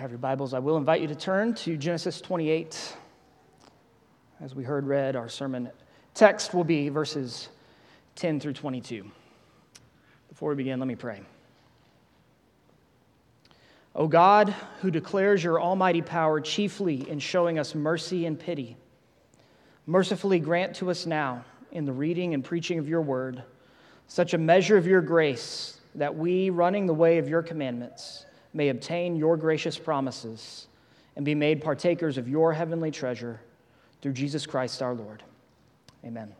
have your Bibles, I will invite you to turn to Genesis 28. As we heard read, our sermon text will be verses 10 through 22. Before we begin, let me pray. O God, who declares your almighty power chiefly in showing us mercy and pity, mercifully grant to us now, in the reading and preaching of your word, such a measure of your grace that we, running the way of your commandments, may obtain your gracious promises and be made partakers of your heavenly treasure through Jesus Christ our Lord. Amen.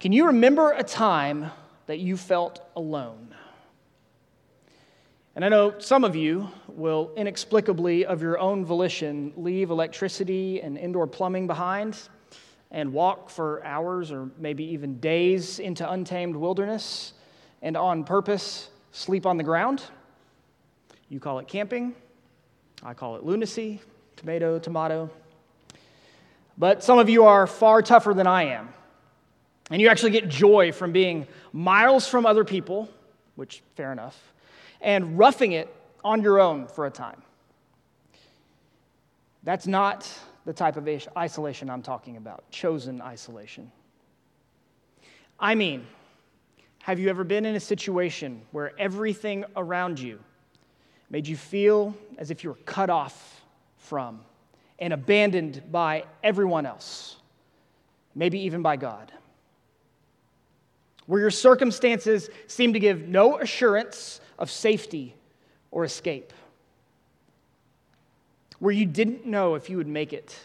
Can you remember a time that you felt alone? And I know some of you will inexplicably, of your own volition, leave electricity and indoor plumbing behind and walk for hours or maybe even days into untamed wilderness and on purpose sleep on the ground. You call it camping. I call it lunacy, tomato, tomato. But some of you are far tougher than I am. And you actually get joy from being miles from other people, which, fair enough, and roughing it on your own for a time. That's not the type of isolation I'm talking about, chosen isolation. I mean, have you ever been in a situation where everything around you made you feel as if you were cut off from and abandoned by everyone else, maybe even by God? Where your circumstances seem to give no assurance of safety or escape? Where you didn't know if you would make it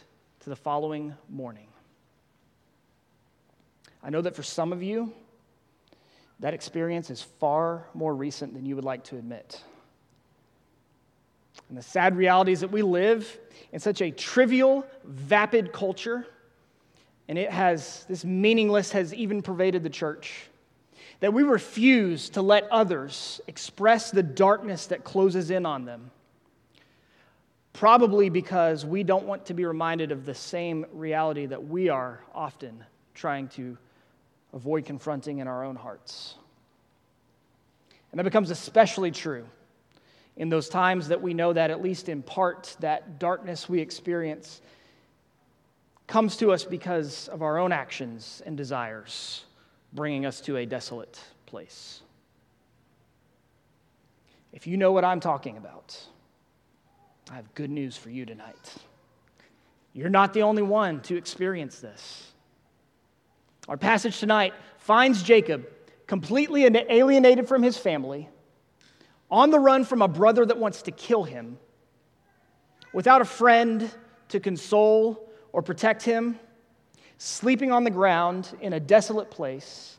to the following morning? I know that for some of you, that experience is far more recent than you would like to admit. And the sad reality is that we live in such a trivial, vapid culture, and it has, this meaningless has even pervaded the church, that we refuse to let others express the darkness that closes in on them. Probably because we don't want to be reminded of the same reality that we are often trying to avoid confronting in our own hearts. And that becomes especially true in those times that we know that, at least in part, that darkness we experience comes to us because of our own actions and desires, bringing us to a desolate place. If you know what I'm talking about, I have good news for you tonight. You're not the only one to experience this. Our passage tonight finds Jacob completely alienated from his family, on the run from a brother that wants to kill him, without a friend to console or protect him, sleeping on the ground in a desolate place,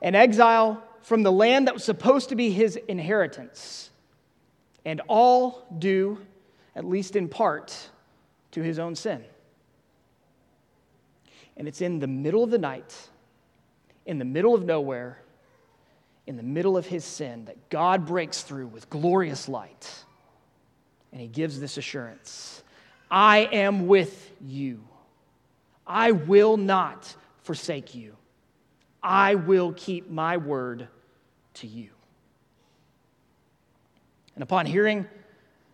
an exile from the land that was supposed to be his inheritance, and all due, at least in part, to his own sin. And it's in the middle of the night, in the middle of nowhere, in the middle of his sin, that God breaks through with glorious light. And he gives this assurance I am with you. I will not forsake you. I will keep my word to you. And upon hearing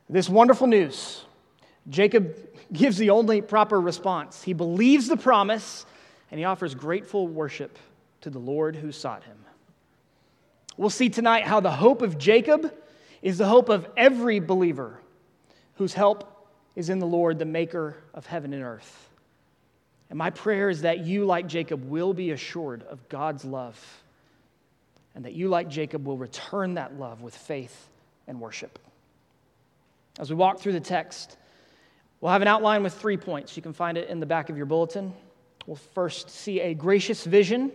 this wonderful news, Jacob gives the only proper response. He believes the promise and he offers grateful worship to the Lord who sought him. We'll see tonight how the hope of Jacob is the hope of every believer whose help is in the Lord, the maker of heaven and earth. And my prayer is that you, like Jacob, will be assured of God's love, and that you, like Jacob, will return that love with faith and worship. As we walk through the text, We'll have an outline with three points. You can find it in the back of your bulletin. We'll first see a gracious vision,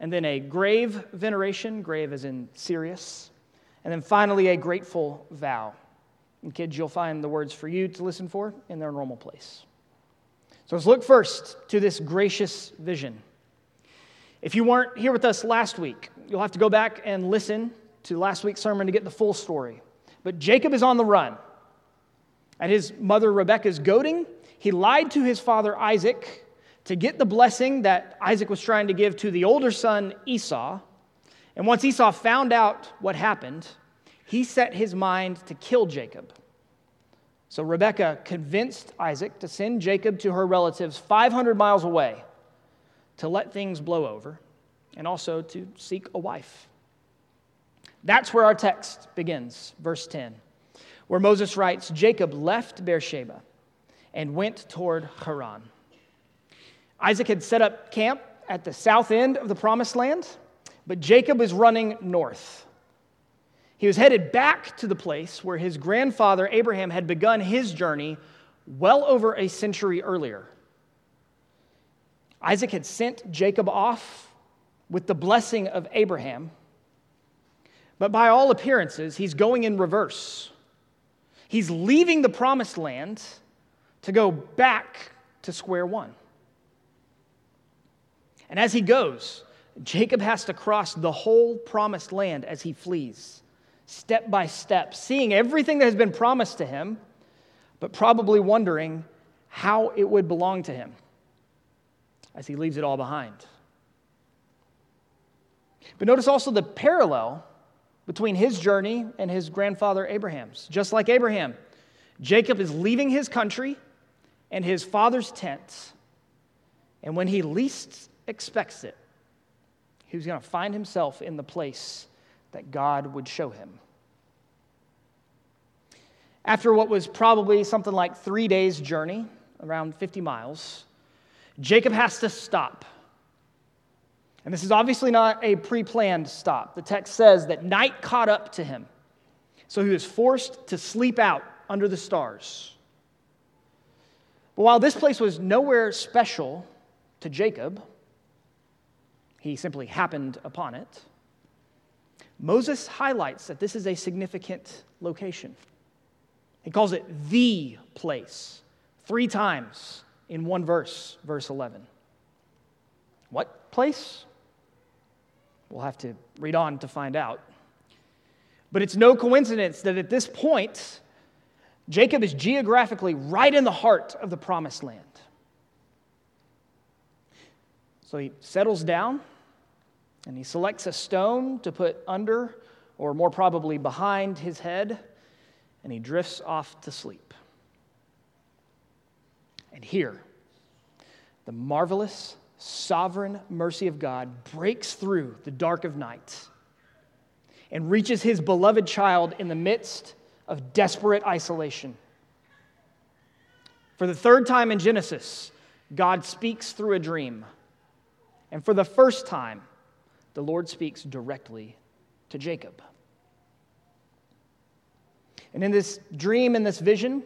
and then a grave veneration, grave as in serious, and then finally a grateful vow. And kids, you'll find the words for you to listen for in their normal place. So let's look first to this gracious vision. If you weren't here with us last week, you'll have to go back and listen to last week's sermon to get the full story. But Jacob is on the run. At his mother Rebekah's goading, he lied to his father Isaac to get the blessing that Isaac was trying to give to the older son Esau. And once Esau found out what happened, he set his mind to kill Jacob. So Rebekah convinced Isaac to send Jacob to her relatives 500 miles away to let things blow over and also to seek a wife. That's where our text begins, verse 10, where Moses writes Jacob left Beersheba and went toward Haran. Isaac had set up camp at the south end of the promised land, but Jacob was running north. He was headed back to the place where his grandfather Abraham had begun his journey well over a century earlier. Isaac had sent Jacob off with the blessing of Abraham, but by all appearances, he's going in reverse. He's leaving the promised land to go back to square one. And as he goes, Jacob has to cross the whole promised land as he flees step by step, seeing everything that has been promised to him, but probably wondering how it would belong to him as he leaves it all behind. But notice also the parallel between his journey and his grandfather Abraham's. Just like Abraham, Jacob is leaving his country and his father's tent, and when he least expects it, he's going to find himself in the place that God would show him. After what was probably something like three days' journey, around 50 miles, Jacob has to stop. And this is obviously not a pre planned stop. The text says that night caught up to him. So he was forced to sleep out under the stars. But while this place was nowhere special to Jacob, he simply happened upon it. Moses highlights that this is a significant location. He calls it the place three times in one verse, verse 11. What place? We'll have to read on to find out. But it's no coincidence that at this point, Jacob is geographically right in the heart of the promised land. So he settles down and he selects a stone to put under, or more probably behind, his head, and he drifts off to sleep. And here, the marvelous, sovereign mercy of God breaks through the dark of night and reaches his beloved child in the midst of desperate isolation. For the third time in Genesis, God speaks through a dream. And for the first time, the Lord speaks directly to Jacob. And in this dream, in this vision,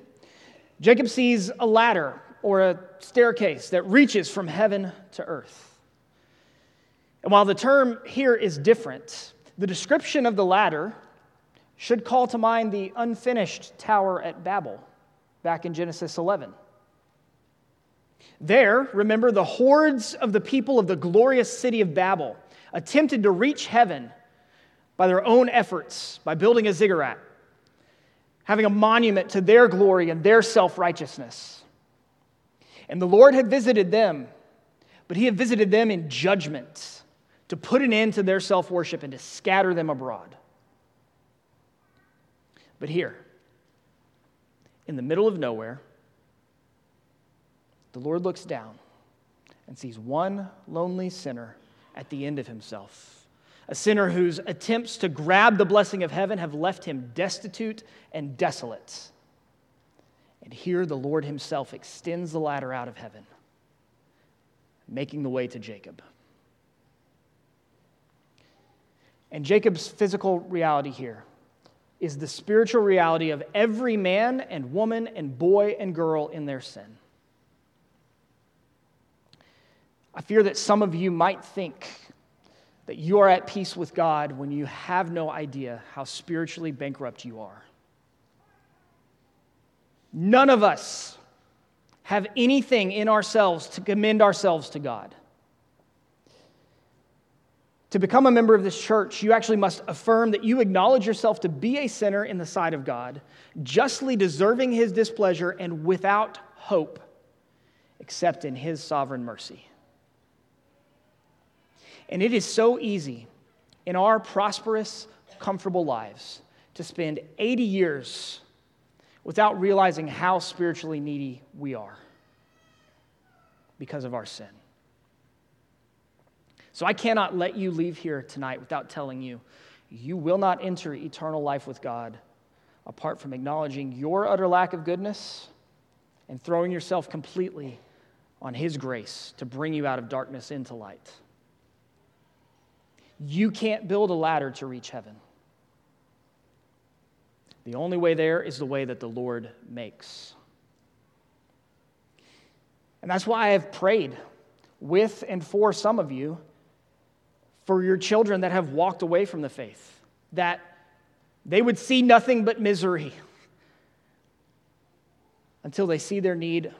Jacob sees a ladder or a staircase that reaches from heaven to earth. And while the term here is different, the description of the ladder should call to mind the unfinished tower at Babel back in Genesis 11. There, remember, the hordes of the people of the glorious city of Babel attempted to reach heaven by their own efforts, by building a ziggurat, having a monument to their glory and their self righteousness. And the Lord had visited them, but He had visited them in judgment to put an end to their self worship and to scatter them abroad. But here, in the middle of nowhere, the Lord looks down and sees one lonely sinner at the end of himself. A sinner whose attempts to grab the blessing of heaven have left him destitute and desolate. And here the Lord himself extends the ladder out of heaven, making the way to Jacob. And Jacob's physical reality here is the spiritual reality of every man and woman and boy and girl in their sin. I fear that some of you might think that you are at peace with God when you have no idea how spiritually bankrupt you are. None of us have anything in ourselves to commend ourselves to God. To become a member of this church, you actually must affirm that you acknowledge yourself to be a sinner in the sight of God, justly deserving his displeasure and without hope except in his sovereign mercy. And it is so easy in our prosperous, comfortable lives to spend 80 years without realizing how spiritually needy we are because of our sin. So I cannot let you leave here tonight without telling you you will not enter eternal life with God apart from acknowledging your utter lack of goodness and throwing yourself completely on His grace to bring you out of darkness into light. You can't build a ladder to reach heaven. The only way there is the way that the Lord makes. And that's why I have prayed with and for some of you for your children that have walked away from the faith, that they would see nothing but misery until they see their need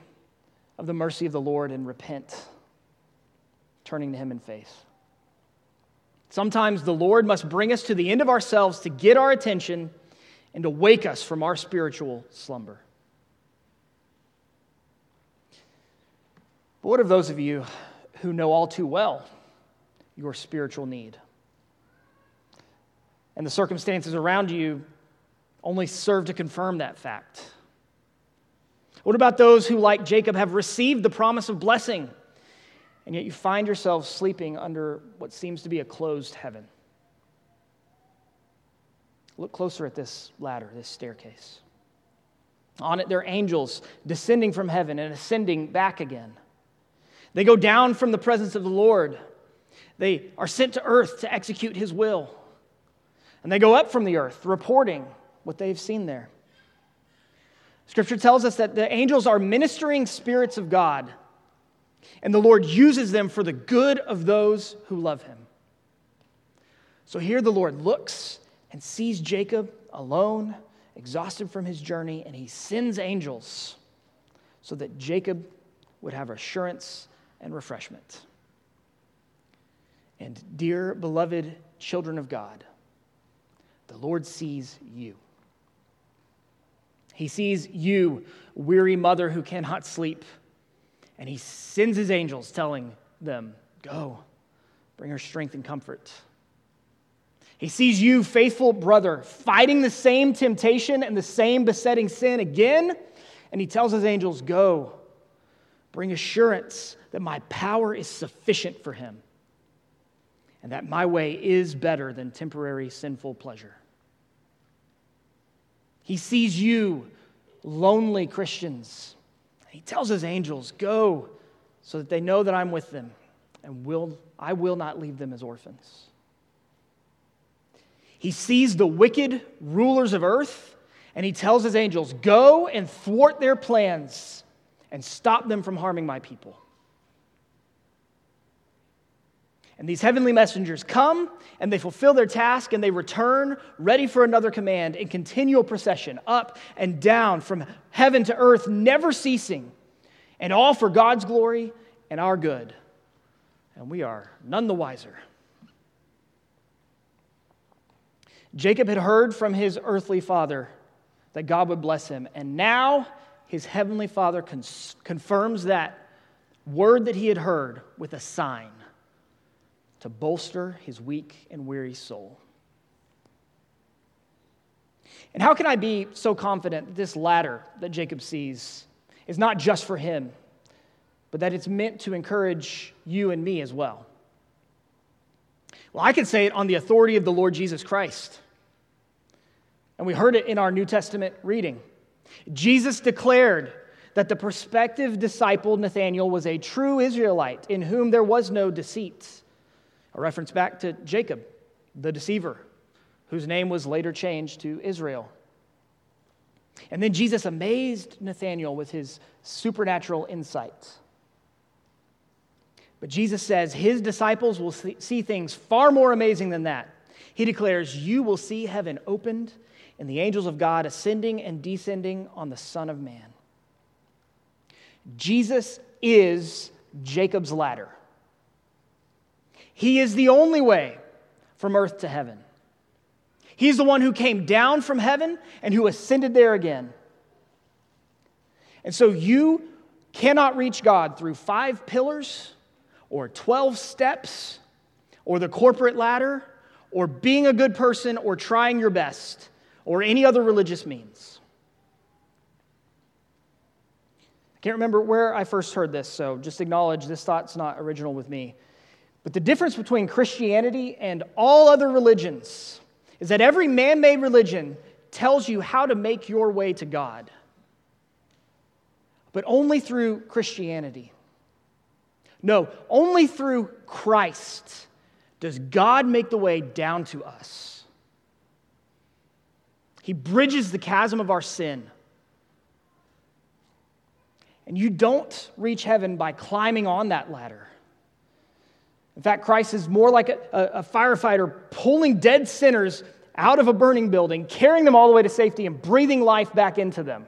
of the mercy of the Lord and repent, turning to Him in faith. Sometimes the Lord must bring us to the end of ourselves to get our attention and to wake us from our spiritual slumber. But what of those of you who know all too well your spiritual need? And the circumstances around you only serve to confirm that fact. What about those who, like Jacob, have received the promise of blessing, and yet you find yourselves sleeping under what seems to be a closed heaven? Look closer at this ladder, this staircase. On it, there are angels descending from heaven and ascending back again. They go down from the presence of the Lord. They are sent to earth to execute his will. And they go up from the earth, reporting what they've seen there. Scripture tells us that the angels are ministering spirits of God, and the Lord uses them for the good of those who love him. So here the Lord looks and sees Jacob alone, exhausted from his journey, and he sends angels so that Jacob would have assurance and refreshment. And dear beloved children of God, the Lord sees you. He sees you, weary mother who cannot sleep, and he sends his angels telling them, Go, bring her strength and comfort. He sees you, faithful brother, fighting the same temptation and the same besetting sin again, and he tells his angels, Go, bring assurance that my power is sufficient for him and that my way is better than temporary sinful pleasure. He sees you, lonely Christians. He tells his angels, Go, so that they know that I'm with them, and will, I will not leave them as orphans. He sees the wicked rulers of earth, and he tells his angels, Go and thwart their plans and stop them from harming my people. And these heavenly messengers come and they fulfill their task and they return ready for another command in continual procession, up and down from heaven to earth, never ceasing, and all for God's glory and our good. And we are none the wiser. Jacob had heard from his earthly father that God would bless him, and now his heavenly father confirms that word that he had heard with a sign to bolster his weak and weary soul. And how can I be so confident that this ladder that Jacob sees is not just for him, but that it's meant to encourage you and me as well? Well, I can say it on the authority of the Lord Jesus Christ. And we heard it in our New Testament reading. Jesus declared that the prospective disciple Nathanael was a true Israelite in whom there was no deceit. A reference back to Jacob, the deceiver, whose name was later changed to Israel. And then Jesus amazed Nathanael with his supernatural insight. But Jesus says his disciples will see things far more amazing than that. He declares, You will see heaven opened and the angels of God ascending and descending on the Son of Man. Jesus is Jacob's ladder. He is the only way from earth to heaven. He's the one who came down from heaven and who ascended there again. And so you cannot reach God through five pillars or 12 steps or the corporate ladder or being a good person or trying your best or any other religious means. I can't remember where I first heard this, so just acknowledge this thought's not original with me. But the difference between Christianity and all other religions is that every man made religion tells you how to make your way to God, but only through Christianity. No, only through Christ does God make the way down to us. He bridges the chasm of our sin. And you don't reach heaven by climbing on that ladder. In fact, Christ is more like a, a, firefighter pulling dead sinners out of a burning building, carrying them all the way to safety, and breathing life back into them.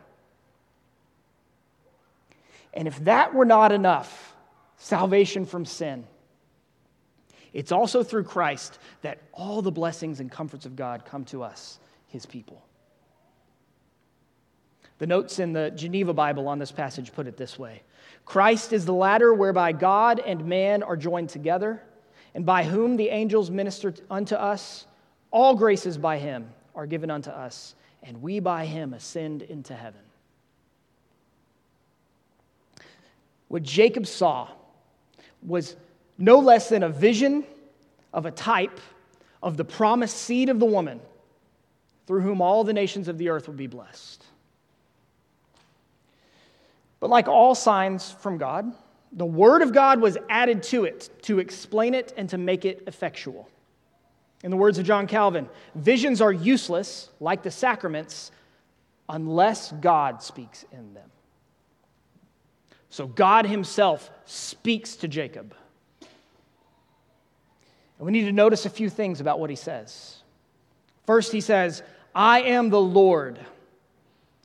And if that were not enough, salvation from sin, it's also through Christ that all the blessings and comforts of God come to us, his people. The notes in the Geneva Bible on this passage put it this way Christ is the ladder whereby God and man are joined together, and by whom the angels minister unto us. All graces by him are given unto us, and we by him ascend into heaven. What Jacob saw was no less than a vision of a type of the promised seed of the woman through whom all the nations of the earth would be blessed. But like all signs from God, the Word of God was added to it to explain it and to make it effectual. In the words of John Calvin, visions are useless, like the sacraments, unless God speaks in them. So God Himself speaks to Jacob. And we need to notice a few things about what He says. First, He says, I am the Lord.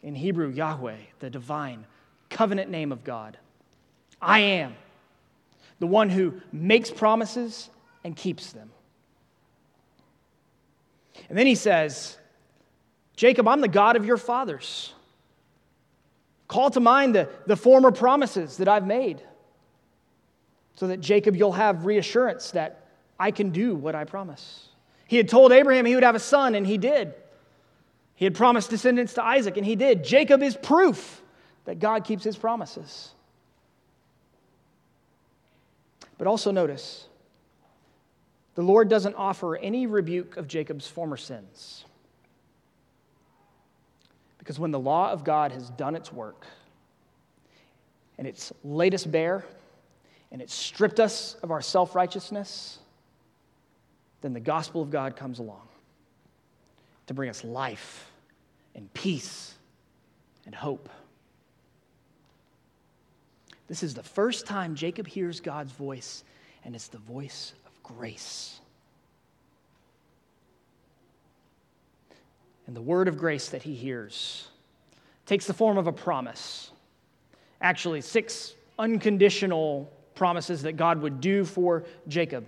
In Hebrew, Yahweh, the divine covenant name of God. I am the one who makes promises and keeps them. And then he says, Jacob, I'm the God of your fathers. Call to mind the, the former promises that I've made so that Jacob, you'll have reassurance that I can do what I promise. He had told Abraham he would have a son, and he did. He had promised descendants to Isaac, and he did. Jacob is proof that God keeps his promises. But also notice, the Lord doesn't offer any rebuke of Jacob's former sins. Because when the law of God has done its work, and it's laid us bare, and it's stripped us of our self righteousness, then the gospel of God comes along to bring us life and peace and hope. This is the first time Jacob hears God's voice, and it's the voice of grace. And the word of grace that he hears takes the form of a promise. Actually, six unconditional promises that God would do for Jacob.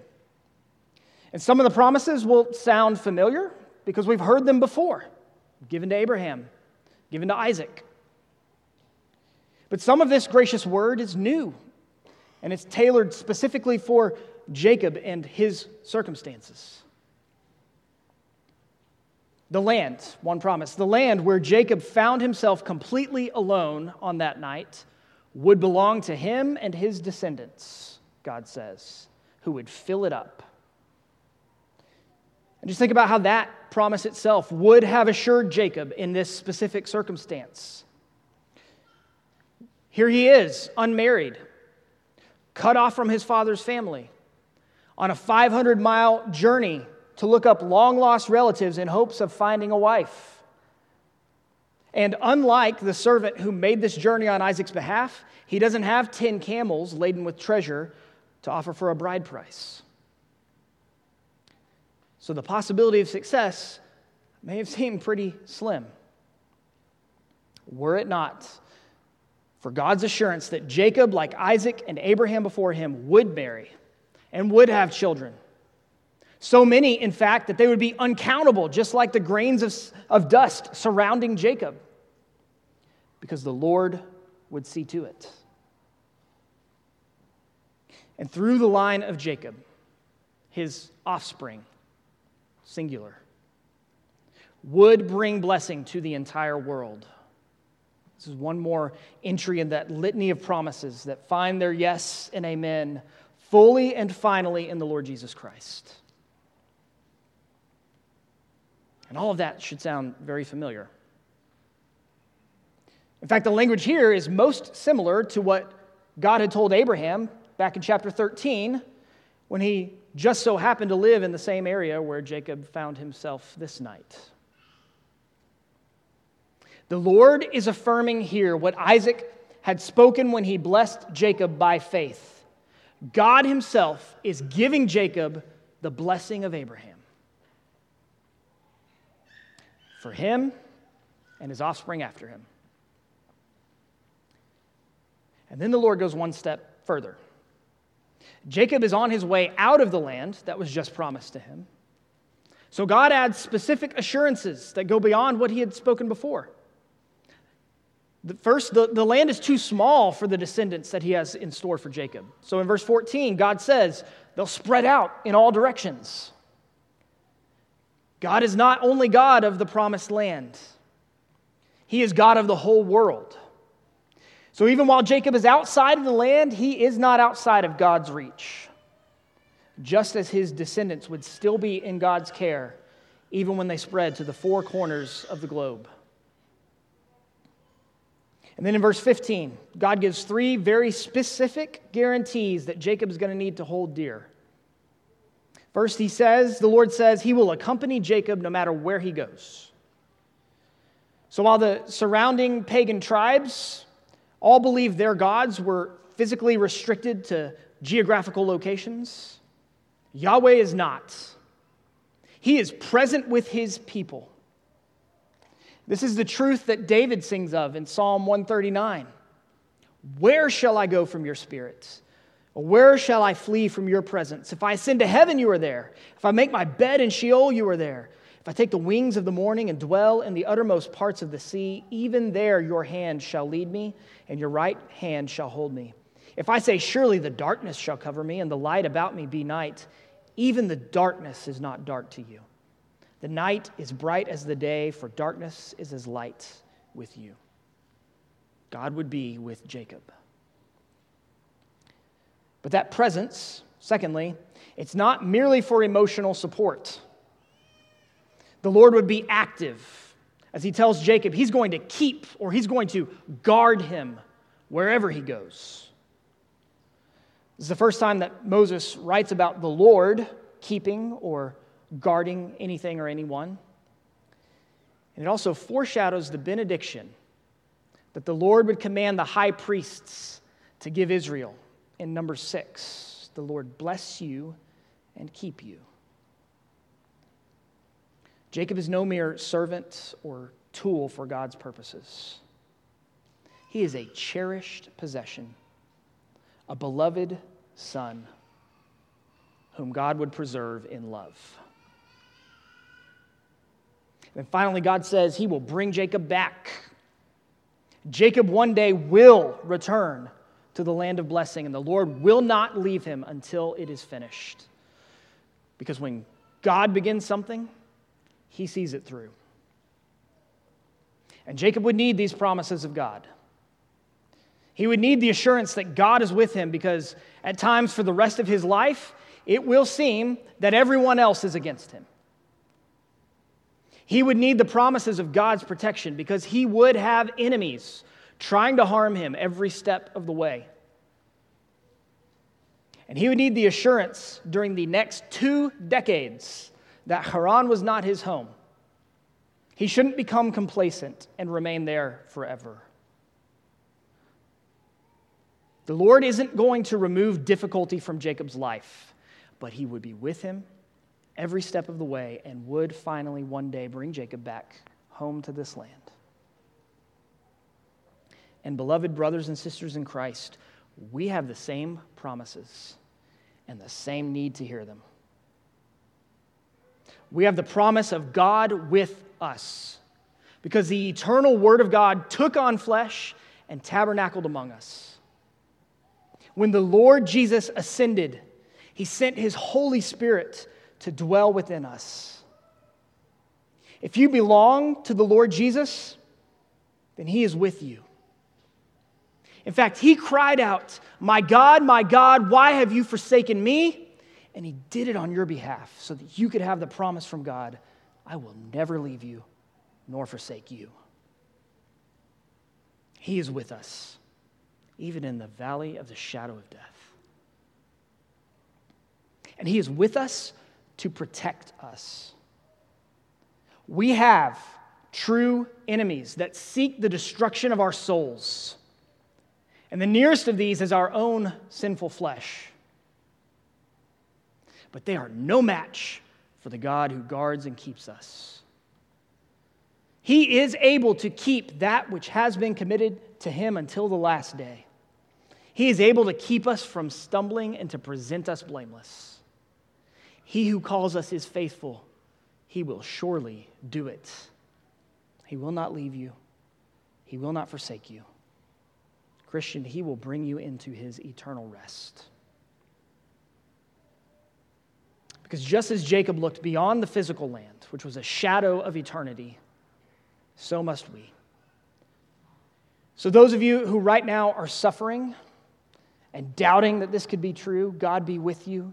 And some of the promises will sound familiar because we've heard them before given to Abraham, given to Isaac. But some of this gracious word is new, and it's tailored specifically for Jacob and his circumstances. The land, one promise, the land where Jacob found himself completely alone on that night would belong to him and his descendants, God says, who would fill it up. And just think about how that promise itself would have assured Jacob in this specific circumstance. Here he is, unmarried, cut off from his father's family, on a 500 mile journey to look up long lost relatives in hopes of finding a wife. And unlike the servant who made this journey on Isaac's behalf, he doesn't have 10 camels laden with treasure to offer for a bride price. So the possibility of success may have seemed pretty slim. Were it not for God's assurance that Jacob, like Isaac and Abraham before him, would marry and would have children. So many, in fact, that they would be uncountable, just like the grains of, of dust surrounding Jacob, because the Lord would see to it. And through the line of Jacob, his offspring, singular, would bring blessing to the entire world. This is one more entry in that litany of promises that find their yes and amen fully and finally in the Lord Jesus Christ. And all of that should sound very familiar. In fact, the language here is most similar to what God had told Abraham back in chapter 13 when he just so happened to live in the same area where Jacob found himself this night. The Lord is affirming here what Isaac had spoken when he blessed Jacob by faith. God Himself is giving Jacob the blessing of Abraham for him and his offspring after him. And then the Lord goes one step further. Jacob is on his way out of the land that was just promised to him. So God adds specific assurances that go beyond what he had spoken before. First, the, the land is too small for the descendants that he has in store for Jacob. So in verse 14, God says they'll spread out in all directions. God is not only God of the promised land, He is God of the whole world. So even while Jacob is outside of the land, he is not outside of God's reach, just as his descendants would still be in God's care, even when they spread to the four corners of the globe. And then in verse 15, God gives three very specific guarantees that Jacob is going to need to hold dear. First, he says, the Lord says, he will accompany Jacob no matter where he goes. So while the surrounding pagan tribes all believed their gods were physically restricted to geographical locations, Yahweh is not. He is present with his people. This is the truth that David sings of in Psalm 139. Where shall I go from your spirit? Where shall I flee from your presence? If I ascend to heaven, you are there. If I make my bed in Sheol, you are there. If I take the wings of the morning and dwell in the uttermost parts of the sea, even there your hand shall lead me, and your right hand shall hold me. If I say, Surely the darkness shall cover me, and the light about me be night, even the darkness is not dark to you. The night is bright as the day, for darkness is as light with you. God would be with Jacob. But that presence, secondly, it's not merely for emotional support. The Lord would be active as he tells Jacob he's going to keep or he's going to guard him wherever he goes. This is the first time that Moses writes about the Lord keeping or guarding anything or anyone. And it also foreshadows the benediction that the Lord would command the high priests to give Israel in number six. The Lord bless you and keep you. Jacob is no mere servant or tool for God's purposes. He is a cherished possession, a beloved son whom God would preserve in love. And finally, God says he will bring Jacob back. Jacob one day will return to the land of blessing, and the Lord will not leave him until it is finished. Because when God begins something, he sees it through. And Jacob would need these promises of God. He would need the assurance that God is with him because at times for the rest of his life, it will seem that everyone else is against him. He would need the promises of God's protection because he would have enemies trying to harm him every step of the way. And he would need the assurance during the next two decades that Haran was not his home. He shouldn't become complacent and remain there forever. The Lord isn't going to remove difficulty from Jacob's life, but he would be with him every step of the way and would finally one day bring Jacob back home to this land. And, beloved brothers and sisters in Christ, we have the same promises and the same need to hear them. We have the promise of God with us because the eternal Word of God took on flesh and tabernacled among us. When the Lord Jesus ascended, he sent his Holy Spirit to dwell within us. If you belong to the Lord Jesus, then he is with you. In fact, he cried out, My God, my God, why have you forsaken me? And he did it on your behalf so that you could have the promise from God I will never leave you nor forsake you. He is with us, even in the valley of the shadow of death. And he is with us to protect us. We have true enemies that seek the destruction of our souls. And the nearest of these is our own sinful flesh. But they are no match for the God who guards and keeps us. He is able to keep that which has been committed to him until the last day. He is able to keep us from stumbling and to present us blameless. He who calls us is faithful. He will surely do it. He will not leave you, He will not forsake you. Christian, He will bring you into His eternal rest. Because just as Jacob looked beyond the physical land, which was a shadow of eternity, so must we. So, those of you who right now are suffering and doubting that this could be true, God be with you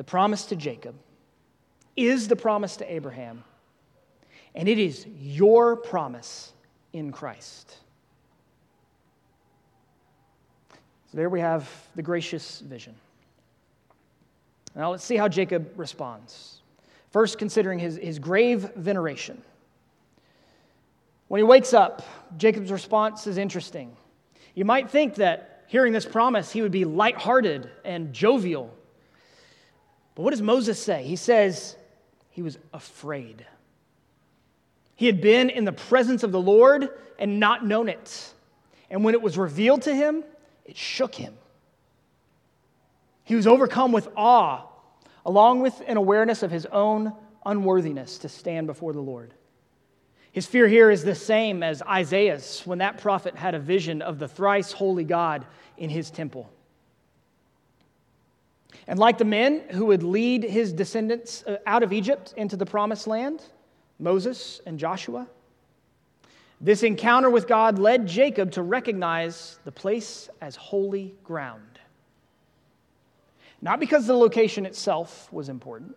The promise to Jacob is the promise to Abraham and it is your promise in Christ. So there we have the gracious vision. Now let's see how Jacob responds. First, considering his, his grave veneration. When he wakes up, Jacob's response is interesting. You might think that hearing this promise, he would be lighthearted and jovial. But what does Moses say? He says he was afraid. He had been in the presence of the Lord and not known it. And when it was revealed to him, it shook him. He was overcome with awe, along with an awareness of his own unworthiness to stand before the Lord. His fear here is the same as Isaiah's when that prophet had a vision of the thrice holy God in his temple. And like the men who would lead his descendants uh, out of Egypt into the promised land, Moses and Joshua. This encounter with God led Jacob to recognize the place as holy ground. Not because the location itself was important,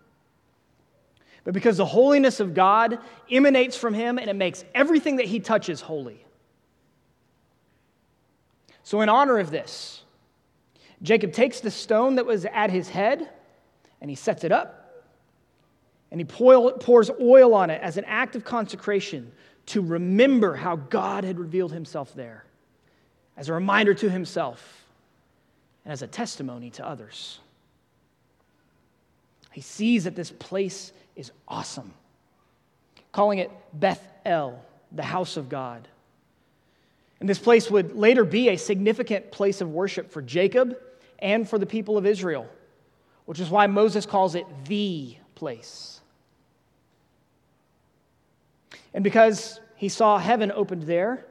but because the holiness of God emanates from him and it makes everything that he touches holy. So, in honor of this, Jacob takes the stone that was at his head and he sets it up and he pours oil on it as an act of consecration to remember how God had revealed himself there, as a reminder to himself, and as a testimony to others. He sees that this place is awesome, calling it Beth El, the house of God. And this place would later be a significant place of worship for Jacob and for the people of Israel, which is why Moses calls it the place. And because he saw heaven opened there,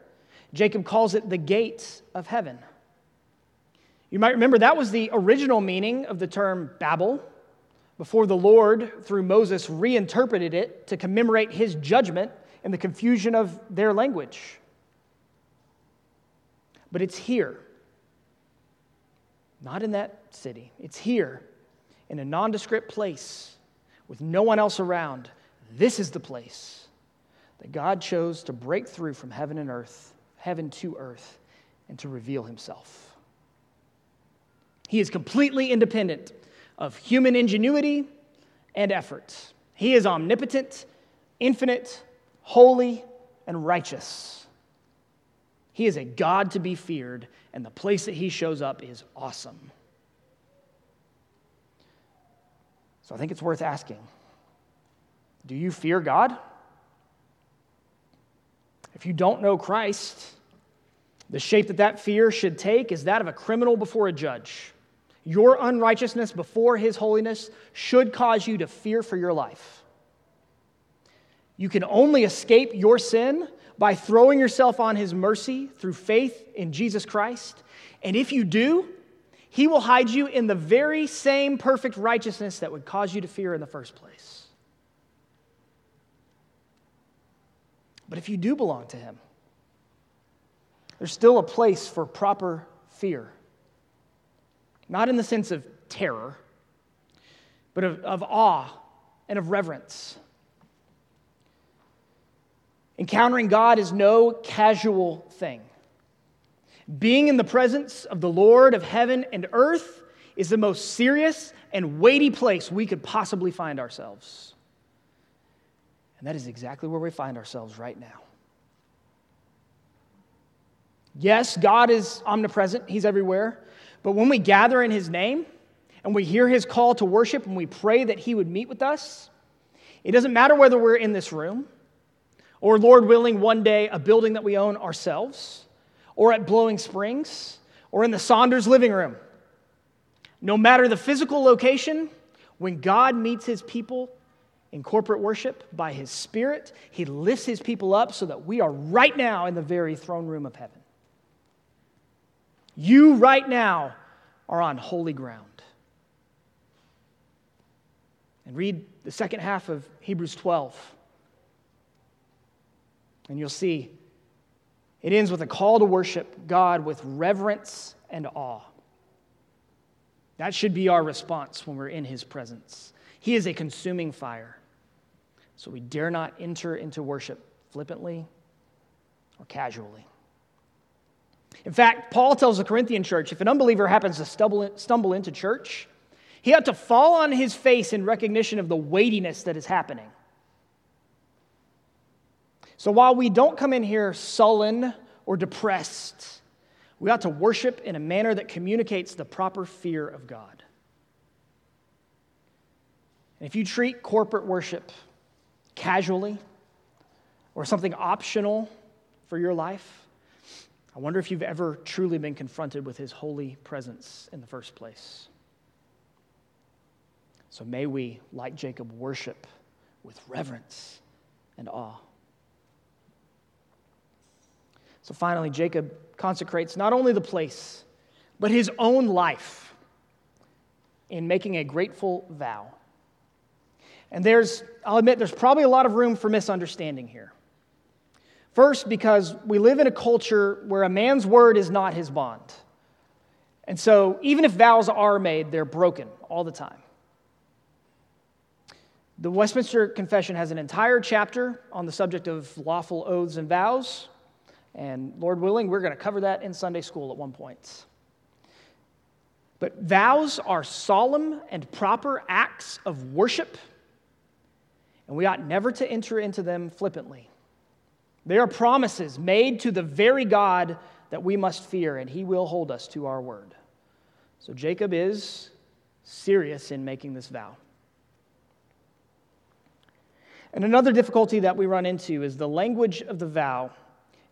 Jacob calls it the gate of heaven. You might remember that was the original meaning of the term Babel before the Lord, through Moses, reinterpreted it to commemorate his judgment and the confusion of their language. But it's here, not in that city. It's here in a nondescript place with no one else around. This is the place that God chose to break through from heaven and earth, heaven to earth, and to reveal himself. He is completely independent of human ingenuity and effort. He is omnipotent, infinite, holy, and righteous. He is a God to be feared, and the place that he shows up is awesome. So I think it's worth asking do you fear God? If you don't know Christ, the shape that that fear should take is that of a criminal before a judge. Your unrighteousness before his holiness should cause you to fear for your life. You can only escape your sin by throwing yourself on his mercy through faith in Jesus Christ. And if you do, he will hide you in the very same perfect righteousness that would cause you to fear in the first place. But if you do belong to him, there's still a place for proper fear. Not in the sense of terror, but of, of awe and of reverence. Encountering God is no casual thing. Being in the presence of the Lord of heaven and earth is the most serious and weighty place we could possibly find ourselves. And that is exactly where we find ourselves right now. Yes, God is omnipresent, He's everywhere. But when we gather in His name and we hear His call to worship and we pray that He would meet with us, it doesn't matter whether we're in this room or, Lord willing, one day a building that we own ourselves or at Blowing Springs or in the Saunders living room. No matter the physical location, when God meets His people, in corporate worship by his spirit he lifts his people up so that we are right now in the very throne room of heaven you right now are on holy ground. And read the second half of Hebrews 12. And you'll see it ends with a call to worship God with reverence and awe. That should be our response when we're in his presence. He is a consuming fire. So we dare not enter into worship flippantly or casually. In fact, Paul tells the Corinthian church if an unbeliever happens to stumble, into church, he had to fall on his face in recognition of the weightiness that is happening. So while we don't come in here sullen or depressed, we ought to worship in a manner that communicates the proper fear of God. And if you treat corporate worship casually or something optional for your life, I wonder if you've ever truly been confronted with his holy presence in the first place. So may we, like Jacob, worship with reverence and awe. So finally, Jacob consecrates not only the place, but his own life in making a grateful vow. And there's, I'll admit, there's probably a lot of room for misunderstanding here. First, because we live in a culture where a man's word is not his bond. And so, even if vows are made, they're broken all the time. The Westminster Confession has an entire chapter on the subject of lawful oaths and vows. And Lord willing, we're going to cover that in Sunday school at one point. But vows are solemn and proper acts of worship, and we ought never to enter into them flippantly. They are promises made to the very God that we must fear, and he will hold us to our word. So Jacob is serious in making this vow. And another difficulty that we run into is the language of the vow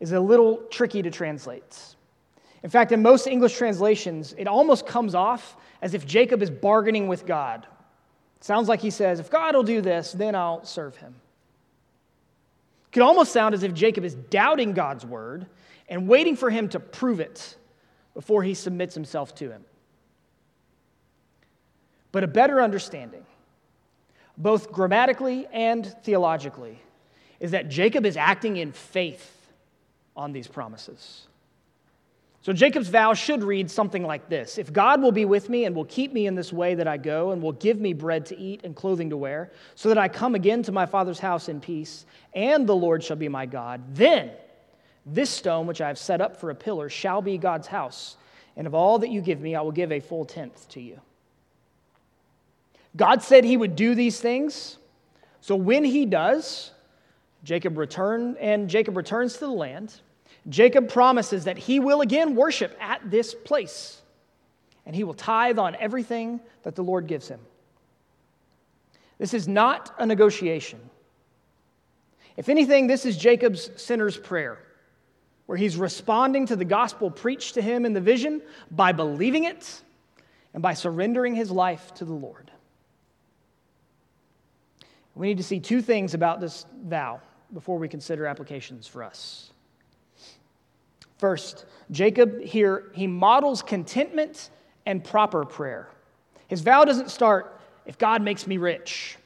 is a little tricky to translate. In fact, in most English translations, it almost comes off as if Jacob is bargaining with God. It sounds like he says, If God will do this, then I'll serve him. It could almost sound as if Jacob is doubting God's word and waiting for him to prove it before he submits himself to him. But a better understanding, both grammatically and theologically, is that Jacob is acting in faith on these promises. So Jacob's vow should read something like this If God will be with me and will keep me in this way that I go, and will give me bread to eat and clothing to wear, so that I come again to my father's house in peace, and the Lord shall be my God, then this stone which I have set up for a pillar shall be God's house, and of all that you give me, I will give a full tenth to you. God said he would do these things. So when he does, Jacob return and Jacob returns to the land. Jacob promises that he will again worship at this place, and he will tithe on everything that the Lord gives him. This is not a negotiation. If anything, this is Jacob's sinner's prayer, where he's responding to the gospel preached to him in the vision by believing it and by surrendering his life to the Lord. We need to see two things about this vow before we consider applications for us. First, Jacob here, he models contentment and proper prayer. His vow doesn't start, if God makes me rich.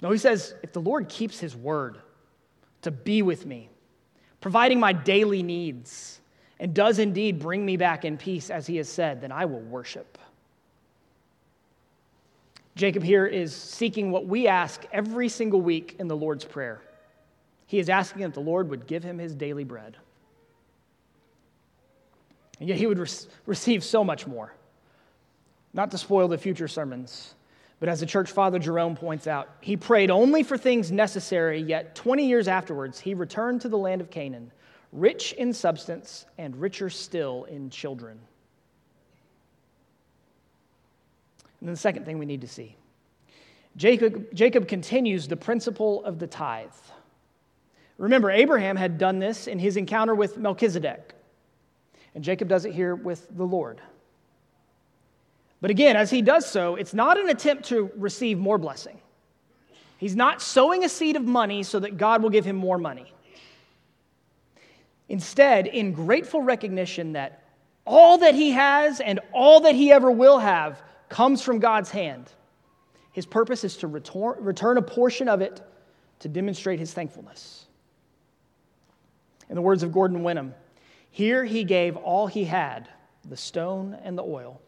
No, he says, if the Lord keeps his word to be with me, providing my daily needs, and does indeed bring me back in peace, as he has said, then I will worship. Jacob here is seeking what we ask every single week in the Lord's Prayer. He is asking that the Lord would give him his daily bread. And yet he would re- receive so much more. Not to spoil the future sermons, but as the church father Jerome points out, he prayed only for things necessary, yet 20 years afterwards, he returned to the land of Canaan, rich in substance and richer still in children. And then the second thing we need to see Jacob, Jacob continues the principle of the tithe. Remember, Abraham had done this in his encounter with Melchizedek, and Jacob does it here with the Lord. But again, as he does so, it's not an attempt to receive more blessing. He's not sowing a seed of money so that God will give him more money. Instead, in grateful recognition that all that he has and all that he ever will have comes from God's hand. His purpose is to return, a portion of it to demonstrate his thankfulness. In the words of Gordon Wenham, here he gave all he had, the stone and the oil,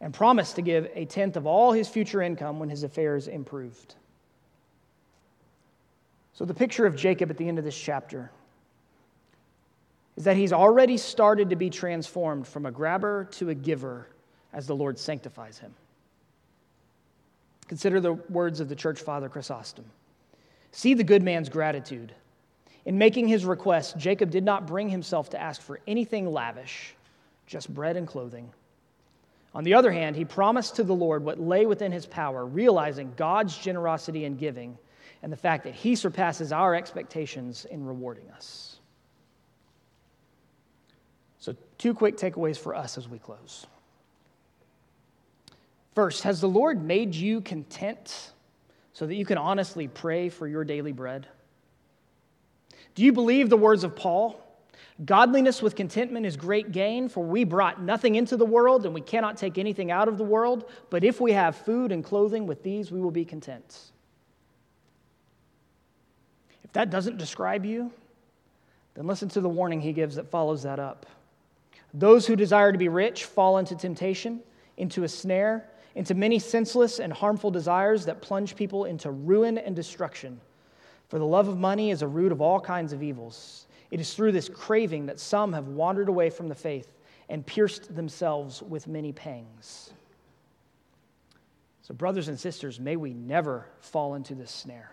and promised to give a tenth of all his future income when his affairs improved. So, the picture of Jacob at the end of this chapter is that he's already started to be transformed from a grabber to a giver as the Lord sanctifies him. Consider the words of the church father Chrysostom. See the good man's gratitude. In making his request, Jacob did not bring himself to ask for anything lavish, just bread and clothing. On the other hand, he promised to the Lord what lay within his power, realizing God's generosity in giving and the fact that he surpasses our expectations in rewarding us. So, two quick takeaways for us as we close. First, has the Lord made you content so that you can honestly pray for your daily bread? Do you believe the words of Paul? Godliness with contentment is great gain, for we brought nothing into the world and we cannot take anything out of the world. But if we have food and clothing, with these we will be content. If that doesn't describe you, then listen to the warning he gives that follows that up. Those who desire to be rich fall into temptation, into a snare into many senseless and harmful desires that plunge people into ruin and destruction. For the love of money is a root of all kinds of evils. It is through this craving that some have wandered away from the faith and pierced themselves with many pangs. So, brothers and sisters, may we never fall into this snare.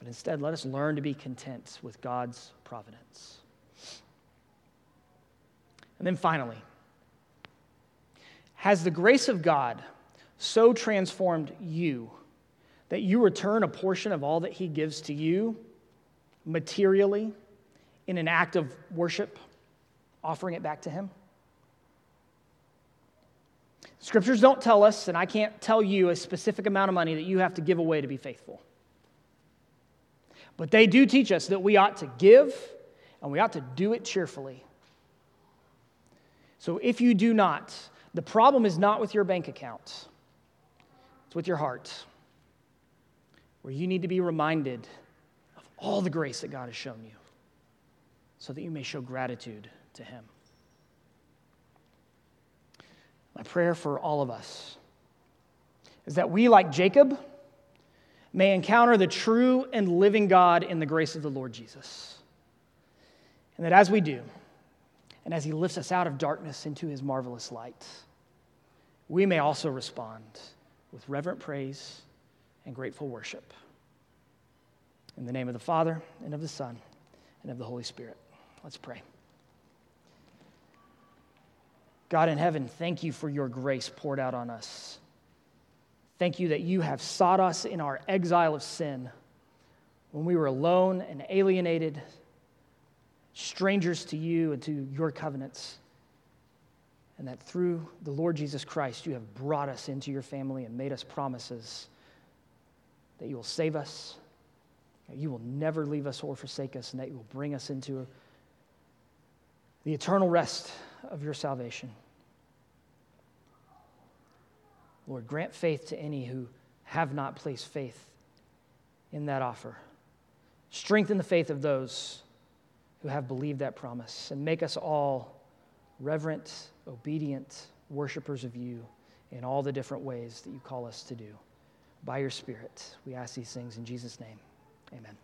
But instead, let us learn to be content with God's providence. And then finally, has the grace of God so transformed you that you return a portion of all that He gives to you materially in an act of worship, offering it back to Him? Scriptures don't tell us, and I can't tell you a specific amount of money that you have to give away to be faithful. But they do teach us that we ought to give and we ought to do it cheerfully. So if you do not, the problem is not with your bank account, it's with your heart, where you need to be reminded of all the grace that God has shown you so that you may show gratitude to Him. My prayer for all of us is that we, like Jacob, may encounter the true and living God in the grace of the Lord Jesus. And that as we do, and as he lifts us out of darkness into his marvelous light, we may also respond with reverent praise and grateful worship. In the name of the Father, and of the Son, and of the Holy Spirit. Let's pray. God in heaven, thank you for your grace poured out on us. Thank you that you have sought us in our exile of sin when we were alone and alienated, strangers to you and to your covenants. And that through the Lord Jesus Christ, you have brought us into your family and made us promises that you will save us, that you will never leave us or forsake us, and that you will bring us into the eternal rest of your salvation. Lord, grant faith to any who have not placed faith in that offer. Strengthen the faith of those who have believed that promise, and make us all reverent, obedient worshipers of you in all the different ways that you call us to do. By your Spirit, we ask these things in Jesus' name. Amen.